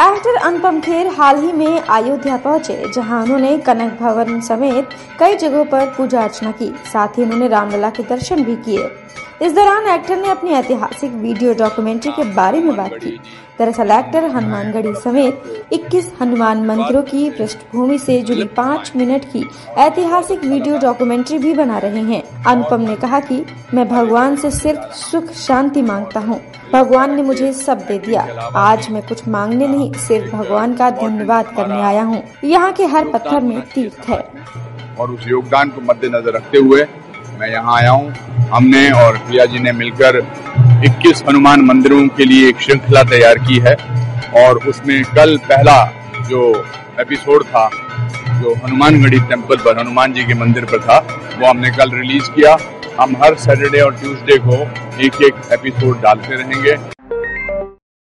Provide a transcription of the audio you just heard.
Actor Anupam Kher हाल ही में अयोध्या पहुँचे, जहाँ उन्होंने कनक भवन समेत कई जगहों पर पूजा अर्चना की। साथ ही उन्होंने रामलला के दर्शन भी किए। इस दौरान एक्टर ने अपनी ऐतिहासिक वीडियो डॉक्यूमेंट्री के बारे में बात की। दरअसल एक्टर हनुमानगढ़ी समेत 21 हनुमान मंदिरों की पृष्ठभूमि से जुड़ी पाँच मिनट की ऐतिहासिक वीडियो डॉक्यूमेंट्री भी बना रहे हैं। अनुपम ने कहा कि, मैं भगवान से सिर्फ़ सुख शांति माँगता हूँ। भगवान ने मुझे सब दे दिया। आज मैं कुछ मांगने नहीं सिर्फ़ भगवान का धन्यवाद करने आया हूँ। यहाँ के हर पत्थर में तीर्थ है। और उस योगदान को मद्देनजर रखते हुए मैं यहाँ आया हूँ। हमने और प्रिया जी ने मिलकर 21 हनुमान मंदिरों के लिए एक श्रृंखला तैयार की है। और उसमें कल पहला जो एपिसोड था, जो हनुमानगढ़ी टेंपल पर हनुमान जी के मंदिर पर था, वो हमने कल रिलीज़ किया। हम हर सैटरडे और ट्यूसडे को एक एक एपिसोड डालते रहेंगे।